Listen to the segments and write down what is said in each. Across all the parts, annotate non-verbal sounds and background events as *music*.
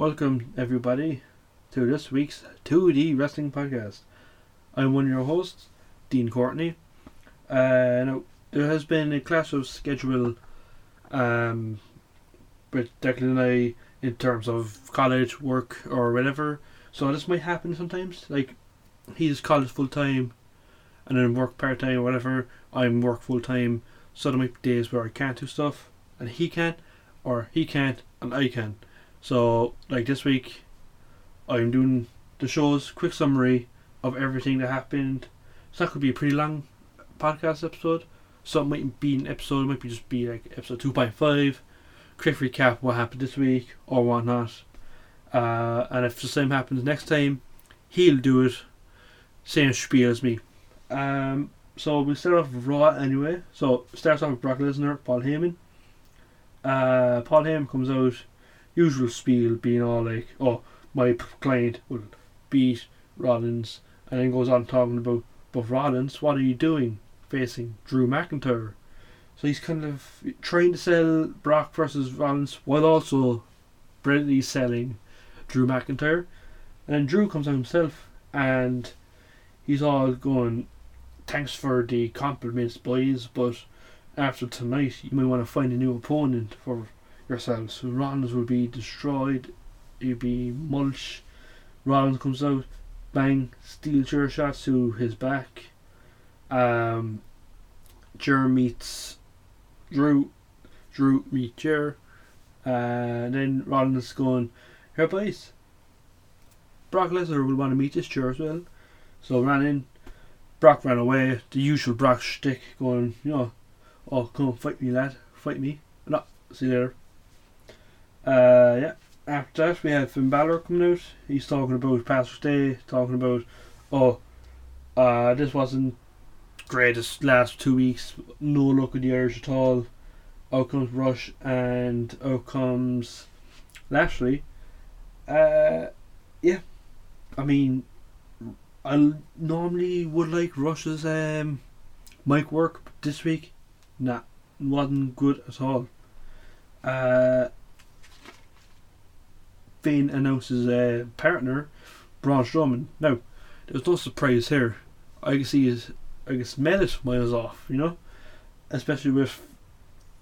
Welcome, everybody, to this week's 2D Wrestling Podcast. I'm one of your hosts, Dean Courtney. Uh, now, there has been a clash of schedule um, with Declan and I in terms of college, work, or whatever. So this might happen sometimes. Like, he's college full time and then work part time or whatever. I'm work full time. So there might be days where I can't do stuff and he can, or he can't and I can. So, like this week, I'm doing the show's quick summary of everything that happened. So that could be a pretty long podcast episode. So it might be an episode, it might be just be like episode 2.5. Quick recap what happened this week or whatnot. Uh, and if the same happens next time, he'll do it. Same spiel as me. Um, so we start off Raw anyway. So starts off with Brock Lesnar, Paul Heyman. Uh, Paul Heyman comes out usual spiel being all like, oh, my client will beat Rollins, and then goes on talking about, but Rollins, what are you doing facing Drew McIntyre? So he's kind of trying to sell Brock versus Rollins while also brilliantly selling Drew McIntyre. And then Drew comes out himself and he's all going, thanks for the compliments, boys, but after tonight, you may want to find a new opponent for yourselves. So Rollins will be destroyed. He'll be mulch. Rollins comes out, bang, steel chair shot to his back. Um, meets Drew. Drew meets Jer. Uh, and then Rollins going, here boys, Brock Lesnar will want to meet this chair as well. So ran in. Brock ran away. The usual Brock shtick going, you know, oh, come fight me, lad. Fight me. No, see you later. Uh, yeah. After that, we had Finn Balor coming out. He's talking about Pastor's Day, talking about, oh, uh, this wasn't greatest last two weeks. No luck with the Irish at all. Out comes Rush and out comes Lashley. Uh, yeah. I mean, I normally would like Rush's um, mic work, but this week, nah, wasn't good at all. Uh, Finn announces a partner, Braun Strowman. Now, there's no surprise here. I can see his, I can smell it miles off, you know? Especially with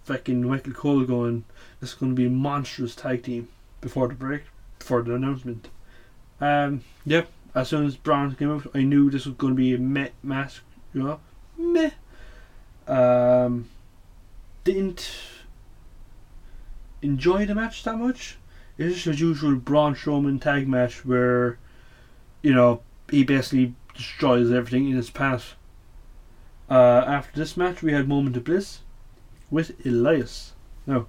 fucking Michael Cole going, this is going to be a monstrous tag team before the break, before the announcement. Um, yeah, as soon as Braun came out, I knew this was going to be a meh mask, you know? Meh. Um, didn't enjoy the match that much. It's just a usual Braun Strowman tag match where, you know, he basically destroys everything in his path. Uh, after this match, we had Moment of Bliss with Elias. Now,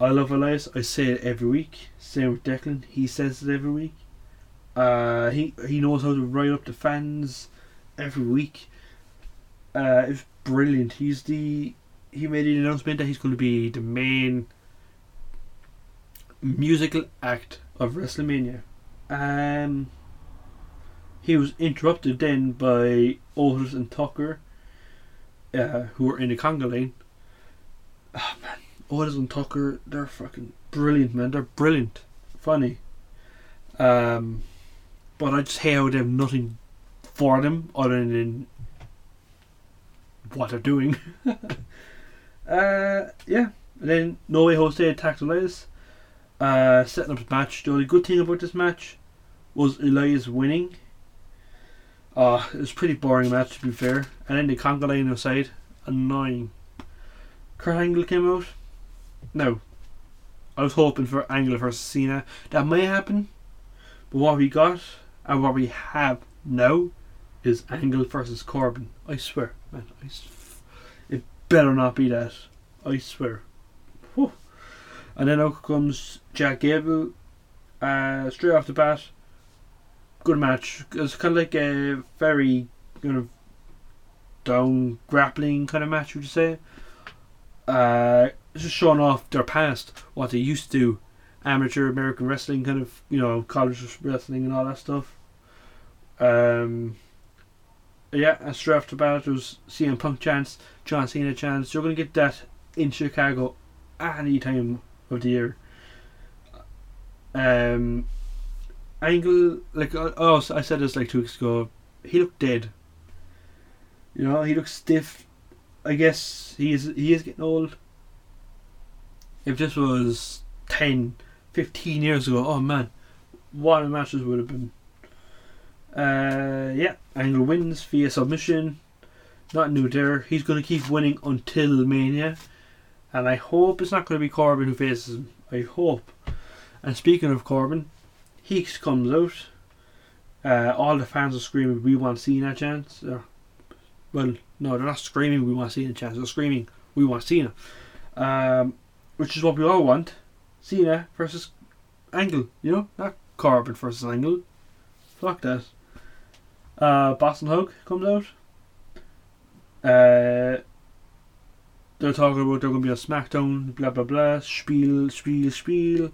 I love Elias. I say it every week. Same with Declan. He says it every week. Uh, he he knows how to rile up the fans every week. Uh, it's brilliant. He's the he made an announcement that he's going to be the main musical act of WrestleMania. Um, he was interrupted then by Otis and Tucker, uh, who were in the conga line. Oh man, Otis and Tucker, they're fucking brilliant, man. They're brilliant, funny. Um, but I just hate how they have nothing for them other than what they're doing. *laughs* uh, yeah. And then No Way Jose attacked Elias uh, setting up the match. The only good thing about this match was Elias winning. Uh, it was pretty boring match to be fair. And then the conga line aside, annoying. Kurt Angle came out. No. I was hoping for Angle versus Cena. That may happen. But what we got and what we have now is Angle versus Corbin. I swear, man. I s- it better not be that. I swear. Whew. And then out comes Chad Gable. Uh, straight off the bat, good match. It's kind of like a very kind of down grappling kind of match, would you say? Uh, just showing off their past, what they used to do, amateur American wrestling, kind of you know college wrestling and all that stuff. Um, yeah, and straight off the bat, there was CM Punk chance, John Cena chance. You're gonna get that in Chicago any time of the year. Um, Angle, like uh, oh, I said this like two weeks ago. He looked dead. You know, he looks stiff. I guess he is he is getting old. If this was 10, 15 years ago, oh man, what a matches would have been. Uh, yeah, Angle wins via submission. Not new there. He's going to keep winning until Mania. And I hope it's not going to be Corbin who faces him. I hope. And speaking of Corbin, he comes out. Uh, all the fans are screaming, "We want Cena!" Chance. Uh, well, no, they're not screaming, "We want Cena!" Chance. They're screaming, "We want Cena," um, which is what we all want. Cena versus Angle. You know, not Corbin versus Angle. Fuck that. Uh, Boss 'n' Hug comes out. Uh, they're talking about they're going to be a SmackDown, blah blah blah, spiel, spiel, spiel.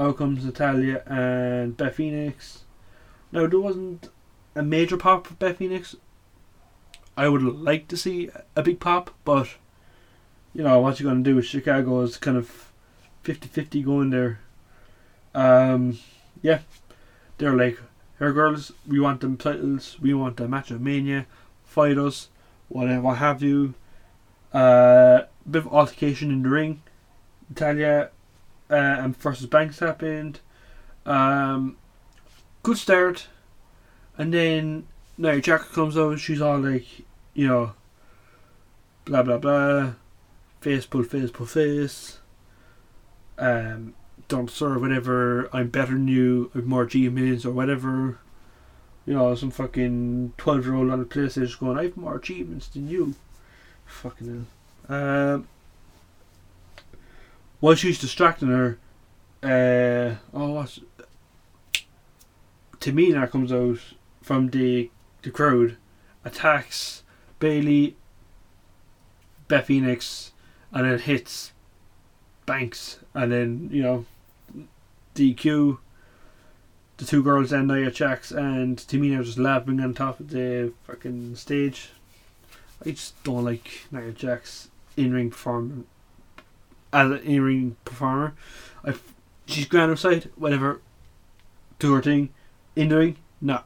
Out comes Natalya and Beth Phoenix. Now there wasn't a major pop for Beth Phoenix. I would like to see a big pop, but you know what you're going to do. Chicago is kind of 50-50 going there. Um, yeah, they're like, "Here, girls, we want them titles. We want the match of Mania. Fight us, whatever, what have you." Uh, bit of altercation in the ring. Natalya uh, and versus Banks happened. Um, good start, and then now Jack comes over. She's all like, you know, blah blah blah, face pull face pull face. Um, don't serve whatever. I'm better than you. I've more achievements or whatever. You know, some fucking twelve year old on the PlayStation going, I've more achievements than you. Fucking hell. Um, while she's distracting her, uh, oh, what's Tamina comes out from the the crowd, attacks Bayley, Beth Phoenix, and then hits Banks, and then you know DQ. The two girls then Nia Jax and Tamina just laughing on top of the fucking stage. I just don't like Nia Jax in ring performance as an in ring performer. I, she's grand outside, whatever. Do her thing. In the ring, no.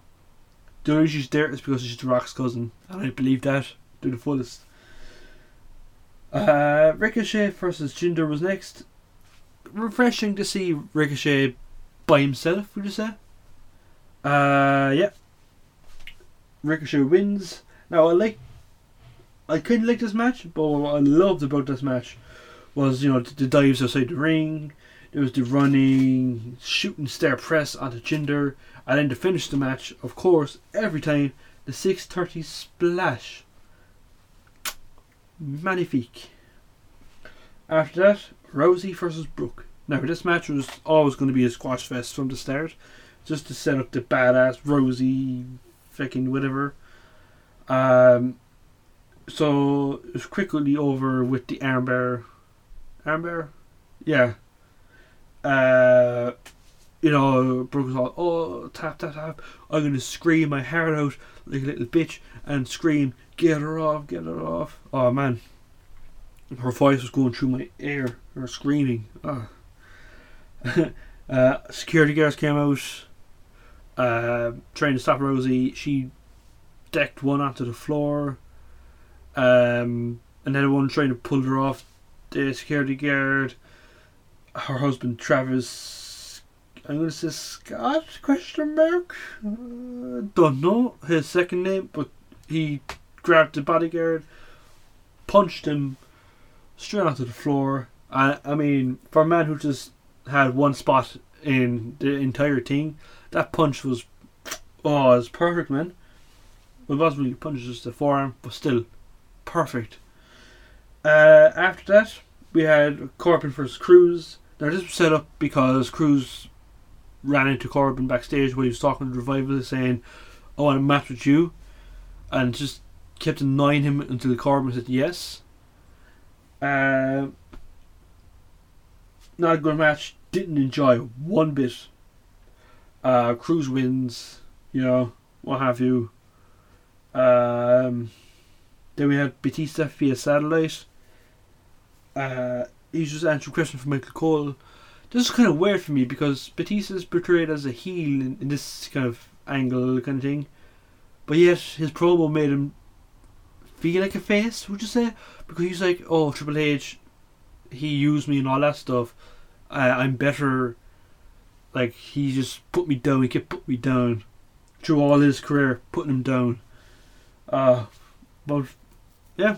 The only she's there is because she's The Rock's cousin, and I believe that to the fullest. Uh, Ricochet versus Jinder was next. Refreshing to see Ricochet by himself, would you say? Uh, yeah. Ricochet wins. Now I like, I of like this match, but what I loved about this match was you know the, the dives outside the ring. There was the running, shooting star press onto Jinder, and then to finish the match, of course, every time the 630 splash. Magnifique. After that, Rousey versus Brooke. Now, this match was always going to be a squash fest from the start, just to set up the badass Rousey, fucking whatever. Um, so it was quickly over with the armbar armbar. Yeah. Uh, you know, Brooke was all, oh, tap, tap, tap. I'm going to scream my heart out like a little bitch and scream, get her off, get her off. Oh, man. Her voice was going through my ear. Her screaming. Oh. *laughs* uh, security guards came out, uh, trying to stop Rousey. She decked one onto the floor. Um, another one trying to pull her off the security guard, her husband Travis. I'm gonna say Scott question mark. Uh, don't know his second name, but he grabbed the bodyguard, punched him straight onto the floor. I, I mean, for a man who just had one spot in the entire team, that punch was oh, it's perfect, man. Well, it wasn't really punch, just the forearm, but still perfect. Uh, after that, we had Corbin versus Crews. Now, this was set up because Crews ran into Corbin backstage when he was talking to Revival, saying, I want to match with you. And just kept annoying him until Corbin said yes. Uh, not a good match. Didn't enjoy one bit. Uh, Crews wins, you know, what have you. Um, then we had Batista via satellite. Uh, just answering a question from Michael Cole. this is kind of weird for me because Batista is portrayed as a heel in, in this kind of angle kind of thing, but yet his promo made him feel like a face. Would you say? Because he's like, oh, Triple H, he used me and all that stuff. I'm better. Like he just put me down. He kept put me down through all his career, putting him down. Uh, but yeah,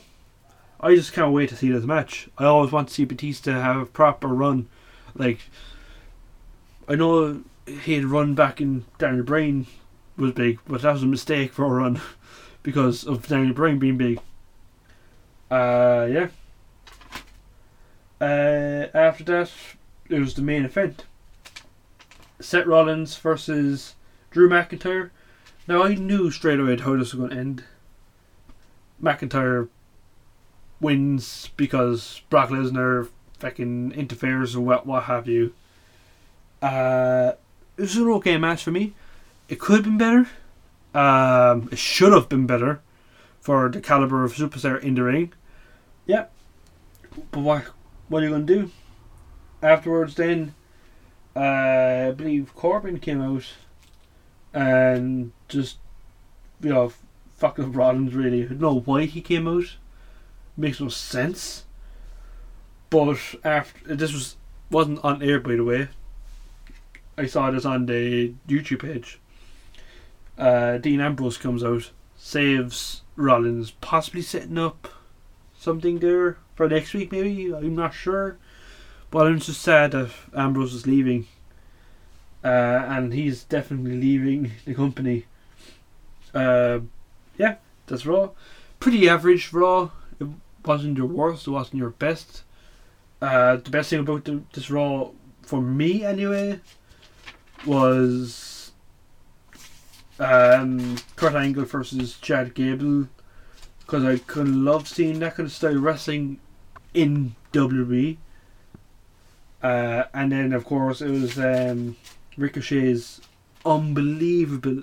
I just can't wait to see this match. I always want to see Batista have a proper run. Like, I know he had run back in Daniel Bryan was big, but that was a mistake for a run *laughs* because of Daniel Bryan being big. Uh, yeah. Uh, after that, it was the main event. Seth Rollins versus Drew McIntyre. Now I knew straight away how this was going to end. McIntyre wins because Brock Lesnar fucking interferes or what, what have you. Uh, it was an okay match for me. It could have been better. Um, it should have been better for the caliber of superstar in the ring. Yeah, but what what are you to do? Afterwards, then uh, I believe Corbin came out and just you know fucked up Rollins. Really, I don't know why he came out. Makes no sense. But after this was wasn't on air by the way. I saw this on the YouTube page. Uh, Dean Ambrose comes out, saves Rollins, possibly setting up something there for next week. Maybe I'm not sure, but I'm just sad that Ambrose is leaving, uh, and he's definitely leaving the company. Uh, yeah, that's Raw. Pretty average Raw. It wasn't your worst. It wasn't your best. Uh, the best thing about the, this Raw, for me anyway, was um, Kurt Angle versus Chad Gable because I could love seeing that kind of style wrestling in WWE. Uh, and then of course it was um, Ricochet's unbelievable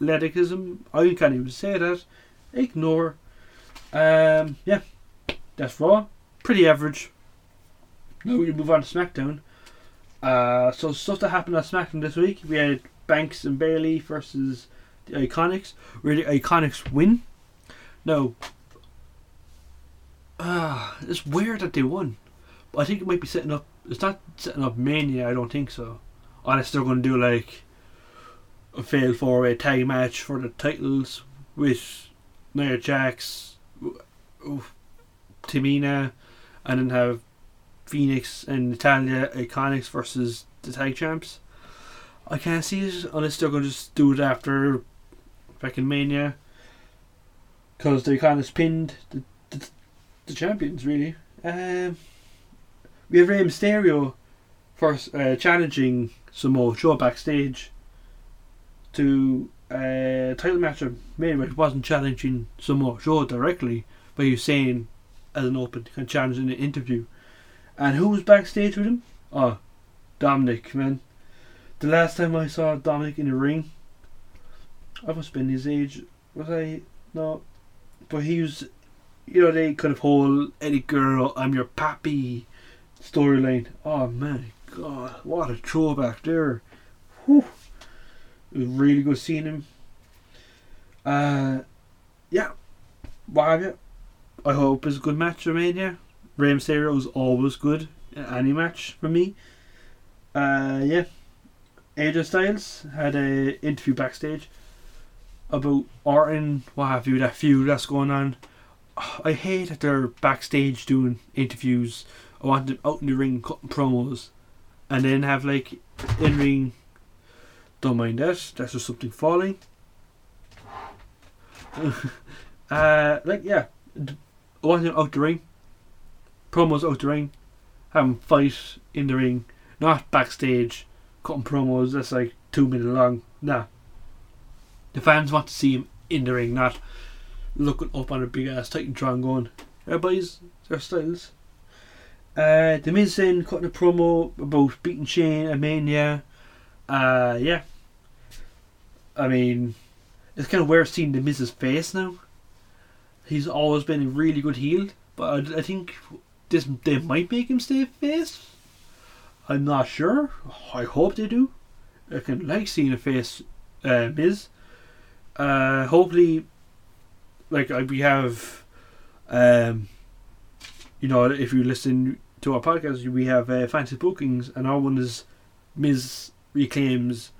athleticism. I can't even say that. Ignore. Um, yeah, that's Raw. Pretty average. Now we move on to SmackDown. Uh, so stuff that happened on SmackDown this week. We had Banks and Bayley versus the Iconics. Where the Iconics win. No. Ah, uh, it's weird that they won. But I think it might be setting up. It's not setting up Mania. I don't think so. Unless they're going to do like a fail four way tag match for the titles with Nia Jax, Tamina, and then have Phoenix and Natalya Iconics versus the tag champs. I can't see it unless they're going to just do it after fucking Mania. Because they kind of pinned the, the, the champions, really. Um, we have Rey Mysterio first uh, challenging Samoa Joe backstage to a uh, title match of Mania, which wasn't challenging Samoa Joe directly, but he was saying as an open challenge in an interview. And who was backstage with him? Oh, Dominic, man. The last time I saw Dominic in the ring, I must have been his age. Was I? No. But he was, you know, they kind of whole Eddie Girl, I'm your pappy storyline. Oh my god, what a throwback there. Whew. Was really good seeing him. Uh, yeah. What have you? I hope it's a good match for Mania. Rey Mysterio is always good in any match for me. Uh, yeah. AJ Styles had a interview backstage about Orton, what have you, that feud that's going on. I hate that they're backstage doing interviews. I want them out in the ring cutting promos, and then have like in ring. Don't mind that. That's just something falling. *laughs* uh, like yeah, them out the ring promos out the ring, them fight in the ring, not backstage cutting promos that's like two minutes long. Nah. The fans want to see him in the ring, not looking up on a big ass Titantron going, everybody's their styles. Uh, the Miz then cutting a promo about beating Shane and Mania. Uh, yeah. I mean, it's kind of weird seeing the Miz's face now. He's always been a really good heel, but I, I think this they might make him stay face. I'm not sure. I hope they do. I can like seeing a face uh, Miz. Uh, hopefully, like we have, um, you know, if you listen to our podcast, we have uh, fancy bookings, and our one is Miz reclaims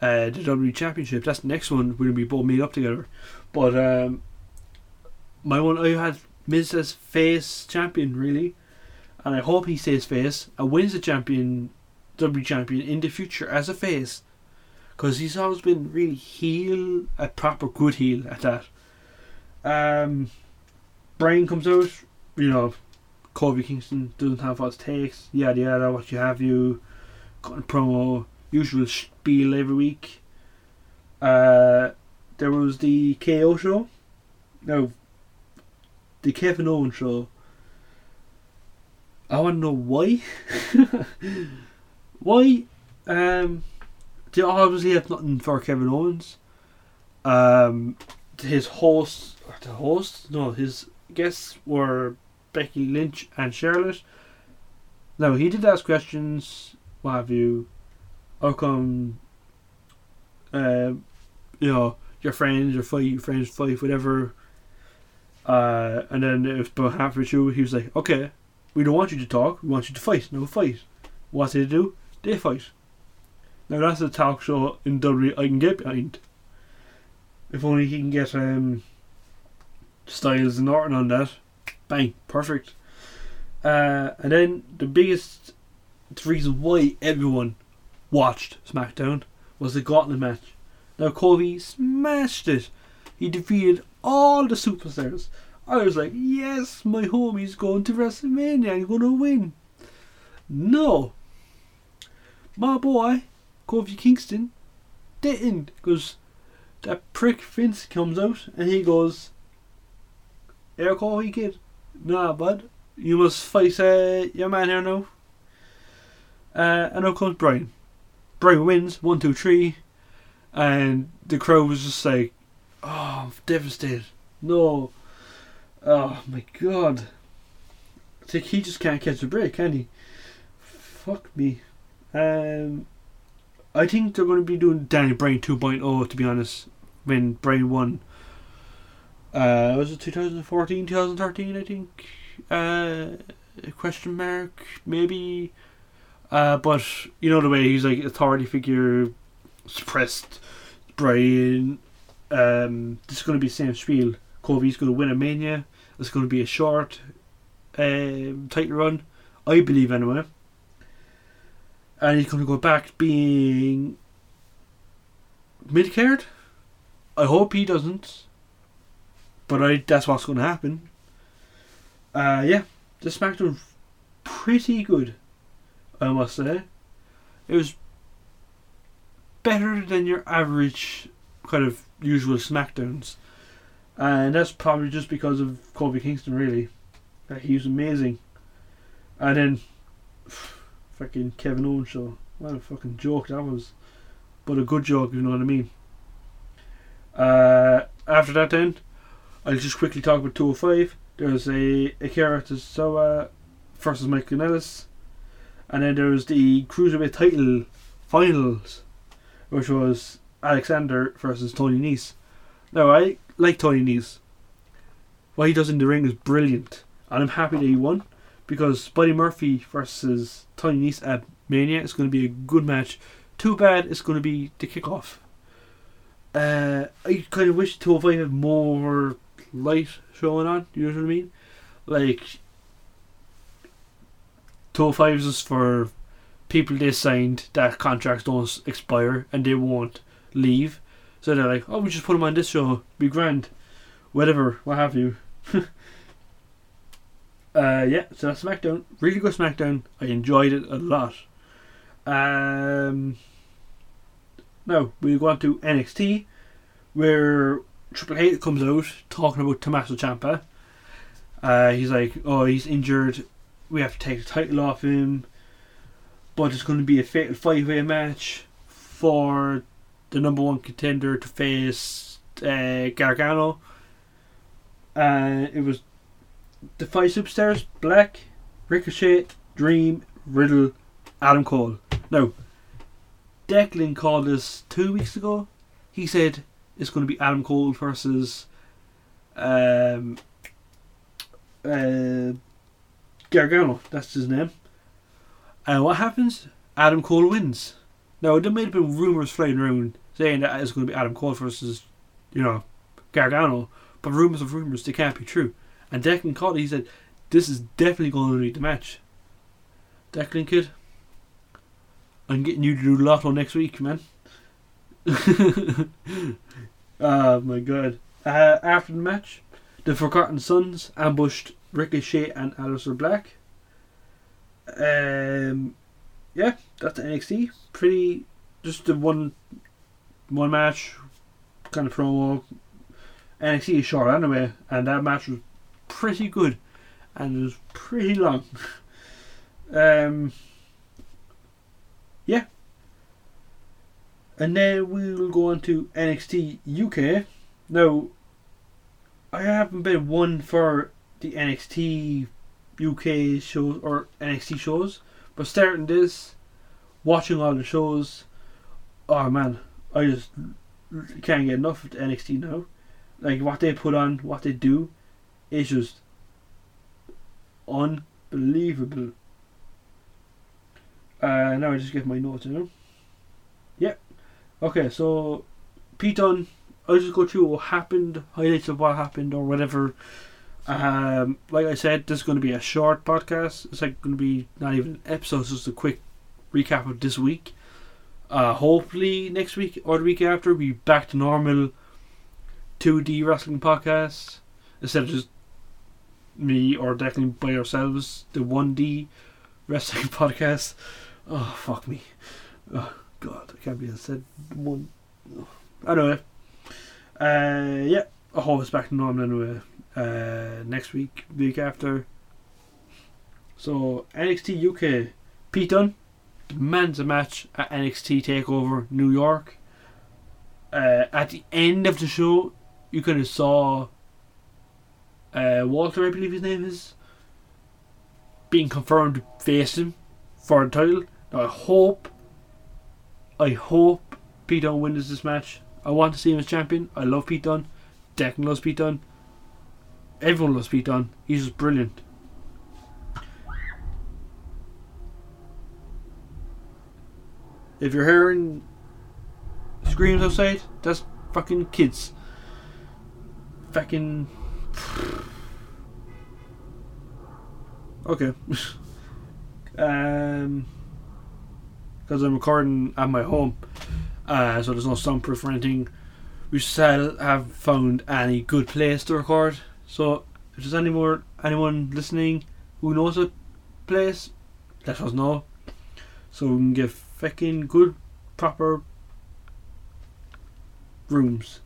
uh, the WWE Championship. That's the next one. Gonna be both meet up together. But um, my one, I had Miz as face champion really, and I hope he stays face and wins the champion, WWE champion in the future as a face, because he's always been really heel, a proper good heel at that. Um, Bryan comes out, you know, Kofi Kingston doesn't have what it takes, yada yada, what you have you, cutting promo, usual spiel every week. Uh, there was the KO show. No, the Kevin Owens show. I want to know why. *laughs* why? Um, they obviously have nothing for Kevin Owens. Um, his host, the host, no, his guests were Becky Lynch and Charlotte. Now he did ask questions. What have you? How come? Uh, you know, your friends, your fight, your friends fight, whatever. Uh, and then if about halfway through, he was like, "Okay, we don't want you to talk. We want you to fight. No fight." What they do? They fight. Now that's a talk show in WWE I can get behind. If only he can get um, Styles and Orton on that, bang, perfect. Uh, and then the biggest reason why everyone watched SmackDown was the Gauntlet match. Now Kofi smashed it. He defeated all the superstars. I was like, yes, my homie's going to WrestleMania. He's to win. No. My boy, Kofi Kingston, didn't. Because that prick Vince comes out and he goes, Air Kofi kid. Nah, bud. You must fight uh, your man here now. Uh, and out comes Bryan. Bryan wins, one, two, three. And the crowd was just like, oh, I'm devastated. No. Oh my god. It's like he just can't catch a break, can he? Fuck me. Um, I think they're going to be doing Danny Bryan 2.0, to be honest, when Bryan won. Uh, was it 2014, 2013, I think? Uh, question mark, maybe. Uh, but you know the way he's like authority figure, suppressed Bryan. Um, this is going to be the same spiel. Kofi's going to win a Mania. It's going to be a short um, title run, I believe anyway. And he's going to go back being mid card. I hope he doesn't, but I that's what's going to happen. Uh, yeah, the SmackDown pretty good, I must say. It was better than your average kind of usual SmackDowns. And that's probably just because of Kofi Kingston, really. Uh, he was amazing. And then, *sighs* fucking Kevin Owens show. What a fucking joke that was. But a good joke, you know what I mean. Uh, after that, then, I'll just quickly talk about 205. There's a Akira Tozawa versus Mike Kanellis. And then there was the Cruiserweight title finals, which was Alexander versus Tony Nese. Now, I like Tony Nese. What he does in the ring is brilliant. And I'm happy that he won because Buddy Murphy versus Tony Nese at Mania is going to be a good match. Too bad it's going to be the kickoff. Uh, I kind of wish 205 had more light showing on. You know what I mean? Like 205 is for people they signed that contracts don't expire and they won't leave. So they're like, oh, we just put them on this show, be grand, whatever, what have you. *laughs* uh, yeah, so that's SmackDown. Really good SmackDown. I enjoyed it a lot. Um, now we go on to NXT, where Triple H comes out talking about Tommaso Ciampa. Uh, he's like, oh, he's injured. We have to take the title off him. But it's going to be a fatal five way match for the number one contender to face uh, Gargano. Uh, it was the five superstars Black, Ricochet, Dream, Riddle, Adam Cole. Now, Declan called us two weeks ago. He said it's going to be Adam Cole versus um, uh, Gargano. That's his name. And what happens? Adam Cole wins. Now, there may have been rumours flying around saying that it's going to be Adam Cole versus, you know, Gargano. But rumours of rumours, they can't be true. And Declan it. He said, this is definitely going to be the match. Declan kid, I'm getting you to do Lotto next week, man. *laughs* oh my god. Uh, after the match, the Forgotten Sons ambushed Ricochet and Aleister Black. Um, yeah, that's NXT. Pretty, just the one, one match, kind of promo. NXT is short anyway, and that match was pretty good, and it was pretty long. *laughs* um, yeah. And then we'll go on to NXT UK. Now, I haven't been one for the NXT UK shows or NXT shows, but starting this, watching all the shows, oh man, I just can't get enough of the NXT now. Like what they put on, what they do, is just unbelievable. Uh, now I just get my notes, you know. Yep. Okay, so Pete Dunne. I'll just go through what happened, highlights of what happened, or whatever. Um, like I said, this is going to be a short podcast. It's like going to be not even an episode, it's just a quick recap of this week. Uh, hopefully next week or the week after, we'll be back to normal 2D wrestling podcast instead of just me or Declan by ourselves, the 1D wrestling *laughs* podcast. Oh, fuck me. Oh, God, I can't I said one. Oh. Anyway, uh, yeah, I hope it's back to normal anyway. Uh, next week, week after. So, NXT UK, Pete Dunne demands a match at NXT TakeOver New York. Uh, at the end of the show, you kind of saw uh, Walter, I believe his name is, being confirmed him for the title. Now I hope, I hope Pete Dunne wins this match. I want to see him as champion. I love Pete Dunne. Declan loves Pete Dunne. Everyone loves Pete Dunne. He's just brilliant. If you're hearing screams outside, that's fucking kids. Fucking. Okay. *laughs* um, because I'm recording at my home, uh, so there's no soundproof or anything. We still have found any good place to record. So if there's any more anyone listening who knows a place, let us know. So we can get fucking good, proper rooms.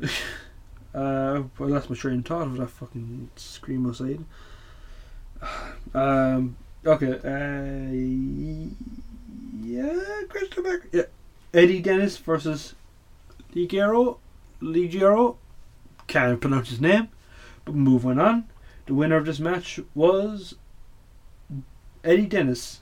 *laughs* uh, well, that's my train of thought of that fucking scream outside. *sighs* Um, okay. Uh, yeah, Christian Becker. Yeah. Eddie Dennis versus Ligero. Ligero. Can't pronounce his name. But moving on. The winner of this match was Eddie Dennis.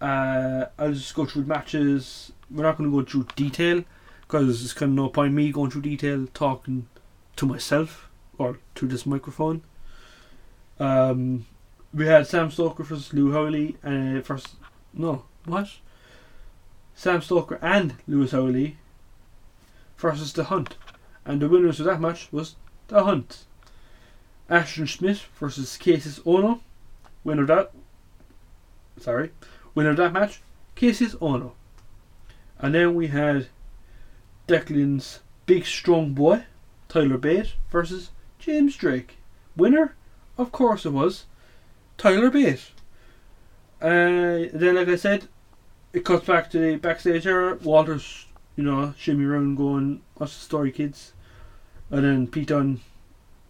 Uh, I'll just go through matches. We're not going to go through detail because there's kind of no point me going through detail talking to myself or to this microphone. Um, we had Sam Stoker versus Lou Howley and uh, first no what Sam Stoker and Lewis Howley versus the Hunt, and the winners of that match was the Hunt. Ashton Smith versus Kassius Ohno, winner that. Sorry, winner that match, Kassius Ohno. And then we had Declan's big strong boy, Tyler Bate versus James Drake. Winner of course it was. Tyler Bate. Uh, then, like I said, it cuts back to the backstage area. Walter's, you know, shimmy around going, What's the story, kids? And then Pete Dunne,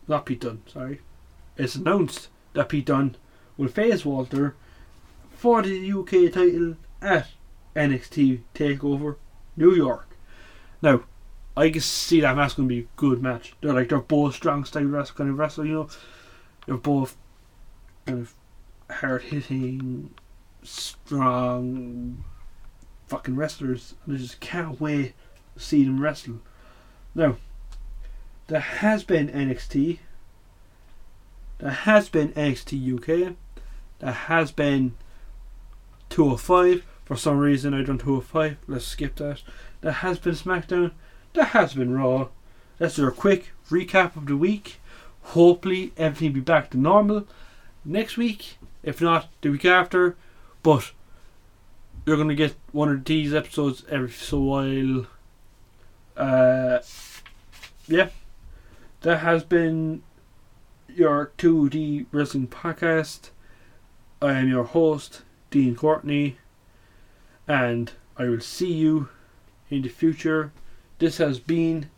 not Pete Dunne, sorry. It's announced that Pete Dunne will face Walter for the UK title at NXT TakeOver New York. Now, I can see that match going to be a good match. They're like, they're both strong style wrestling, kind of wrestler, you know they're both kind of hard hitting strong fucking wrestlers. And I just can't wait to see them wrestle. Now, there has been NXT. There has been NXT UK. There has been 205. For some reason, I done 205. Let's skip that. There has been SmackDown. There has been Raw. Let's do a quick recap of the week. Hopefully, everything will be back to normal next week. If not, the week after. But you're going to get one of these episodes every so while. Uh, yeah. That has been your 2D Wrestling Podcast. I am your host, Dean Courtney, and I will see you in the future. This has been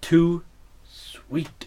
Too Sweet.